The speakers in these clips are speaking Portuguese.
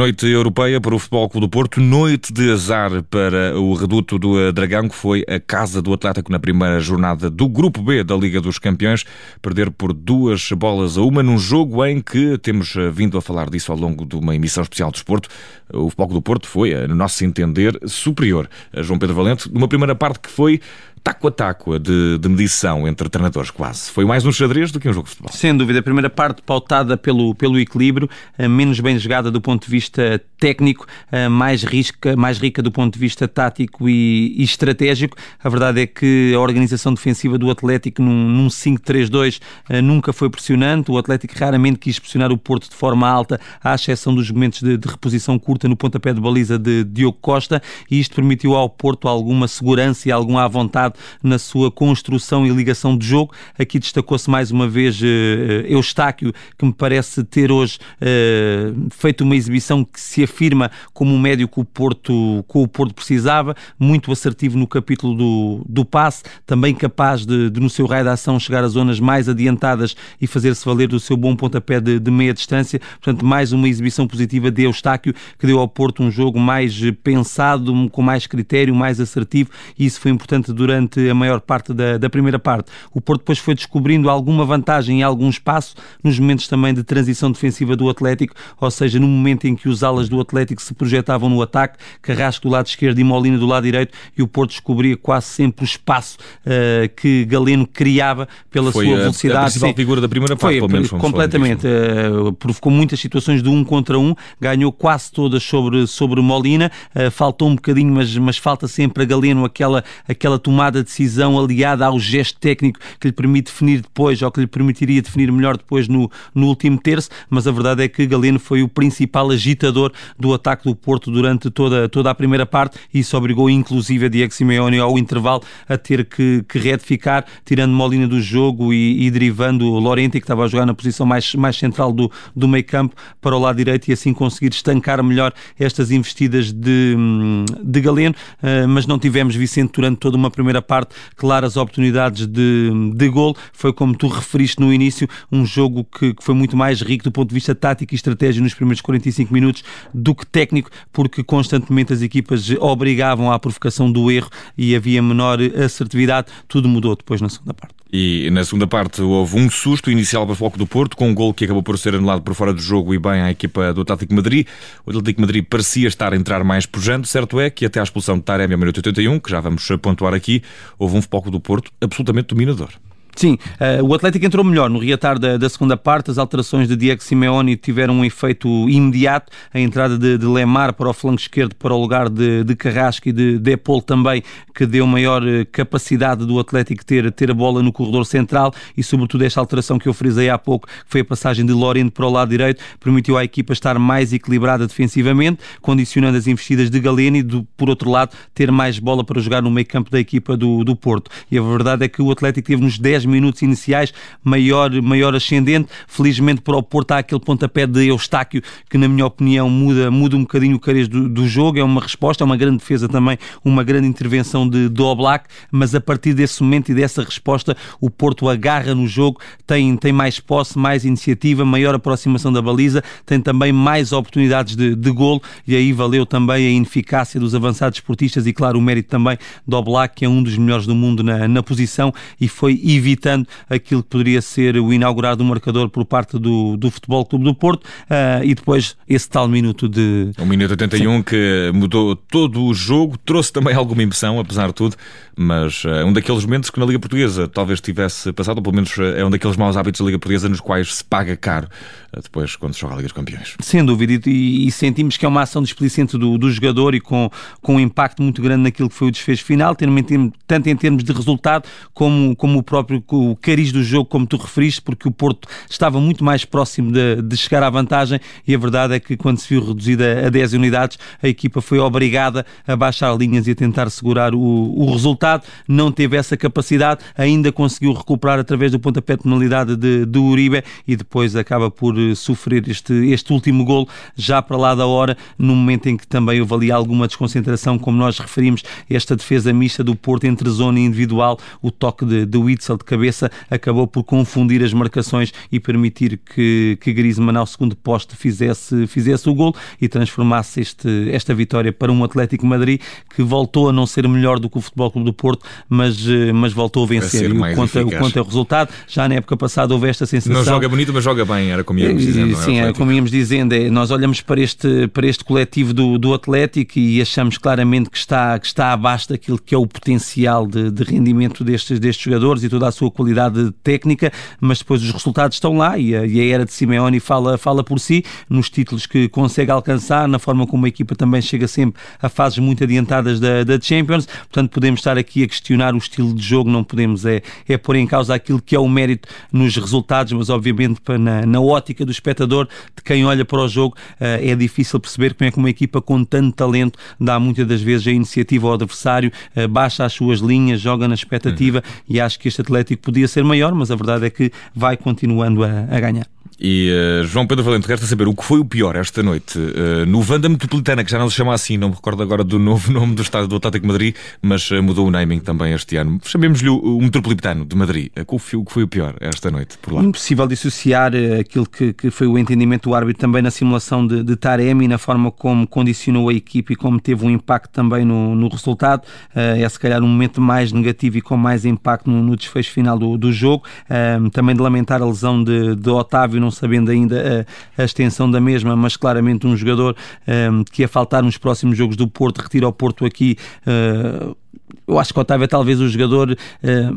Noite europeia para o Futebol Clube do Porto, noite de azar para o reduto do Dragão, que foi a casa do Atlético na primeira jornada do Grupo B da Liga dos Campeões, perder por duas bolas a uma num jogo em que temos vindo a falar disso ao longo de uma emissão especial do Esporto. O Futebol Clube do Porto foi, no nosso entender, superior a João Pedro Valente, numa primeira parte que foi taco a taco de, de, medição entre treinadores, quase. Foi mais um xadrez do que um jogo de futebol. Sem dúvida. A primeira parte pautada pelo, pelo equilíbrio, menos bem jogada do ponto de vista técnico, mais rica, mais rica do ponto de vista tático e, e estratégico. A verdade é que a organização defensiva do Atlético num, num 5-3-2 nunca foi pressionante. O Atlético raramente quis pressionar o Porto de forma alta, à exceção dos momentos de, de reposição curta no pontapé de baliza de Diogo Costa, e isto permitiu ao Porto alguma segurança e alguma à vontade na sua construção e ligação de jogo. Aqui destacou-se mais uma vez uh, Eustáquio, que me parece ter hoje uh, feito uma exibição que se afirma como um médio que o Porto, que o Porto precisava, muito assertivo no capítulo do, do passe, também capaz de, de, no seu raio de ação, chegar a zonas mais adiantadas e fazer-se valer do seu bom pontapé de, de meia distância. Portanto, mais uma exibição positiva de Eustáquio, que deu ao Porto um jogo mais pensado, com mais critério, mais assertivo, e isso foi importante durante durante a maior parte da, da, primeira parte. O Porto depois foi descobrindo alguma vantagem e algum espaço nos momentos também de transição defensiva do Atlético, ou seja, no momento em que os alas do Atlético se projetavam no ataque, Carrasco do lado esquerdo e Molina do lado direito, e o Porto descobria quase sempre o espaço uh, que Galeno criava pela foi sua velocidade. a principal figura da primeira parte, foi, pelo menos. Completamente. Uh, provocou muitas situações de um contra um, ganhou quase todas sobre, sobre Molina, uh, faltou um bocadinho, mas, mas falta sempre a Galeno aquela, aquela tomada tomada de decisão aliada ao gesto técnico que lhe permite definir depois, ou que lhe permitiria definir melhor depois no, no último terço, mas a verdade é que Galeno foi o principal agitador do ataque do Porto durante toda, toda a primeira parte e isso obrigou inclusive a Diego Simeone ao intervalo a ter que, que retificar, tirando Molina do jogo e, e derivando o Lorente, que estava a jogar na posição mais, mais central do, do meio campo, para o lado direito e assim conseguir estancar melhor estas investidas de, de Galeno, uh, mas não tivemos Vicente durante toda uma primeira primeira parte claras oportunidades de, de gol. Foi como tu referiste no início, um jogo que, que foi muito mais rico do ponto de vista tático e estratégia nos primeiros 45 minutos do que técnico, porque constantemente as equipas obrigavam à provocação do erro e havia menor assertividade. Tudo mudou depois na segunda parte. E na segunda parte houve um susto inicial para o Foco do Porto, com um gol que acabou por ser anulado por fora do jogo e bem à equipa do Atlético Madrid. O Atlético Madrid parecia estar a entrar mais pujante, certo é que até à expulsão de Taremi ao minuto 81, que já vamos pontuar aqui, houve um Foco do Porto absolutamente dominador. Sim, uh, o Atlético entrou melhor no reatar da, da, segunda parte. As alterações de Diego Simeone tiveram um efeito imediato. A entrada de, de Lemar para o flanco esquerdo para o lugar de, de Carrasco e de Depol também, que deu maior eh, capacidade do Atlético ter, ter a bola no corredor central e, sobretudo, esta alteração que eu frisei há pouco, que foi a passagem de Lorente para o lado direito, permitiu à equipa estar mais equilibrada defensivamente, condicionando as investidas de Galeno e, do, por outro lado, ter mais bola para jogar no meio campo da equipa do, do Porto. E a verdade é que o Atlético teve nos 10 minutos iniciais maior, maior ascendente. Felizmente para o Porto há aquele pontapé de Eustáquio que, na minha opinião, muda, muda um bocadinho o cariz do, do jogo. É uma resposta, é uma grande defesa também, uma grande intervenção de, de Oblak, mas a partir desse momento e dessa resposta o Porto agarra no jogo, tem, tem mais posse, mais iniciativa, maior aproximação da baliza, tem também mais oportunidades de, de golo e aí valeu também a ineficácia dos avançados esportistas e, claro, o mérito também do Oblak, que é um dos melhores do mundo na, na posição e foi evidente evitando aquilo que poderia ser o inaugurar do marcador por parte do, do Futebol Clube do Porto uh, e depois esse tal minuto de... Um minuto 81 Sim. que mudou todo o jogo, trouxe também alguma emoção, apesar de tudo, mas é um daqueles momentos que na Liga Portuguesa talvez tivesse passado, ou pelo menos é um daqueles maus hábitos da Liga Portuguesa nos quais se paga caro depois quando se joga a Liga dos Campeões. Sem dúvida, e, e sentimos que é uma ação displicente do, do jogador e com, com um impacto muito grande naquilo que foi o desfecho final, tanto em termos de resultado como, como o próprio o cariz do jogo, como tu referiste, porque o Porto estava muito mais próximo de, de chegar à vantagem e a verdade é que quando se viu reduzida a 10 unidades, a equipa foi obrigada a baixar linhas e a tentar segurar o, o resultado, não teve essa capacidade, ainda conseguiu recuperar através do pontapé de penalidade de, de Uribe e depois acaba por sofrer este, este último gol já para lá da hora, no momento em que também houve ali alguma desconcentração, como nós referimos, esta defesa mista do Porto entre zona e individual, o toque de, de Witzel, de cabeça acabou por confundir as marcações e permitir que, que Griezmann ao segundo poste fizesse, fizesse o gol e transformasse este, esta vitória para um Atlético Madrid que voltou a não ser melhor do que o Futebol Clube do Porto, mas, eh, mas voltou a vencer. A e o quanto, o quanto é o resultado, já na época passada houve esta sensação. Não joga bonito, mas joga bem, era como íamos dizendo. Sim, era como íamos dizendo. É, nós olhamos para este, para este coletivo do, do Atlético e achamos claramente que está, que está abaixo daquilo que é o potencial de, de rendimento destes, destes jogadores e toda a sua qualidade técnica, mas depois os resultados estão lá e a, e a era de Simeone fala, fala por si, nos títulos que consegue alcançar, na forma como a equipa também chega sempre a fases muito adiantadas da, da Champions, portanto podemos estar aqui a questionar o estilo de jogo, não podemos é, é pôr em causa aquilo que é o mérito nos resultados, mas obviamente na, na ótica do espectador, de quem olha para o jogo, eh, é difícil perceber como é que uma equipa com tanto talento dá muitas das vezes a iniciativa ao adversário, eh, baixa as suas linhas, joga na expectativa uhum. e acho que este Atlético podia ser maior, mas a verdade é que vai continuando a, a ganhar. E uh, João Pedro Valente, resta saber o que foi o pior esta noite uh, no Vanda Metropolitana, que já não se chama assim, não me recordo agora do novo nome do estádio do Atlético Madrid, mas uh, mudou o naming também este ano. Chamemos-lhe o, o, Metropolitano de Madrid. O que foi o pior esta noite por lá? Impossível dissociar aquilo que, que foi o entendimento do árbitro também na simulação de, de Taremi, na forma como condicionou a equipe e como teve um impacto também no, no resultado. é se calhar um momento mais negativo e com mais impacto no, no desfecho final do, do jogo. também de lamentar a lesão de, de Otávio, não sabendo ainda a, a extensão da mesma, mas claramente um jogador um, que ia faltar nos próximos jogos do Porto, retira o Porto aqui. Uh, eu acho que o Otávio é talvez o jogador uh,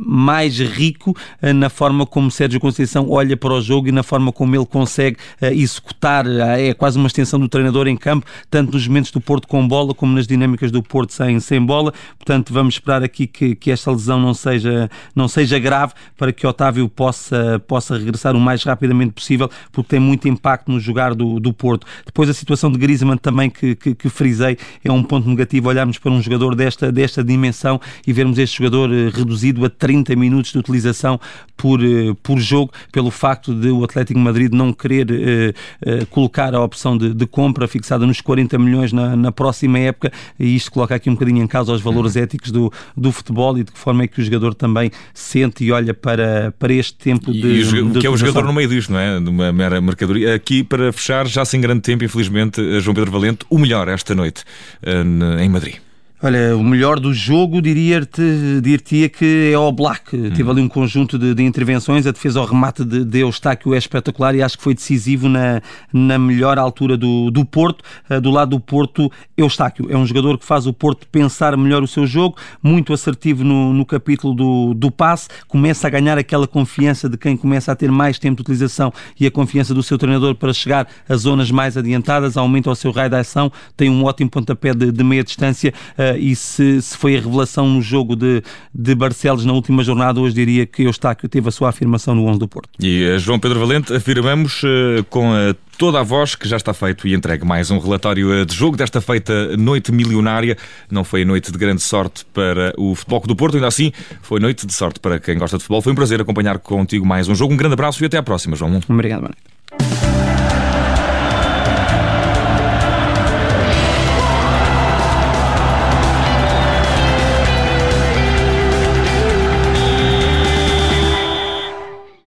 mais rico uh, na forma como Sérgio Conceição olha para o jogo e na forma como ele consegue uh, executar. é quase uma extensão do treinador em campo, tanto nos momentos do Porto com bola como nas dinâmicas do Porto sem, sem bola. Portanto, vamos esperar aqui que, que esta lesão não seja, não seja grave para que Otávio possa, possa regressar o mais rapidamente possível, porque tem muito impacto no jogar do, do Porto. Depois, a situação de Griezmann também que, que, que frisei é um ponto negativo. Olharmos para um jogador desta, desta dimensão e vermos este jogador eh, reduzido a 30 minutos de utilização por, eh, por jogo, pelo facto de o Atlético Madrid não querer uh, colocar a opção de, de, compra fixada nos 40 milhões na, na, próxima época, e isto coloca aqui um bocadinho em causa os valores uhum. éticos do, do futebol e de que forma é que o jogador também sente e olha para, para este tempo de. E o, de que é o jogador no meio disto, não é? De uma mera mercadoria. Aqui, para fechar, já sem grande tempo, infelizmente, João Pedro Valente, o melhor esta noite em Madrid. Olha, o melhor do jogo diria-te dir que é o Black. Hum. Teve ali um conjunto de, de, intervenções, a defesa ao remate de, de Eustáquio é espetacular e acho que foi decisivo na, na melhor altura do, do Porto. Uh, do lado do Porto, Eustáquio é um jogador que faz o Porto pensar melhor o seu jogo, muito assertivo no, no capítulo do, do passe, começa a ganhar aquela confiança de quem começa a ter mais tempo de utilização e a confiança do seu treinador para chegar a zonas mais adiantadas, aumenta o seu raio de ação, tem um ótimo pontapé de, de meia distância. E se, se foi a revelação no jogo de, de Barcelos na última jornada, hoje diria que Eustáquio teve a sua afirmação no 11 do Porto. E uh, João Pedro Valente, afirmamos uh, com a toda a voz que já está feito e entregue mais um relatório eh, de jogo desta feita noite milionária. Não foi noite de grande sorte para o Futebol do Porto, ainda assim foi noite de sorte para quem gosta de futebol. Foi um prazer acompanhar contigo mais um jogo. Um grande abraço e até à próxima, João. Obrigado, mano.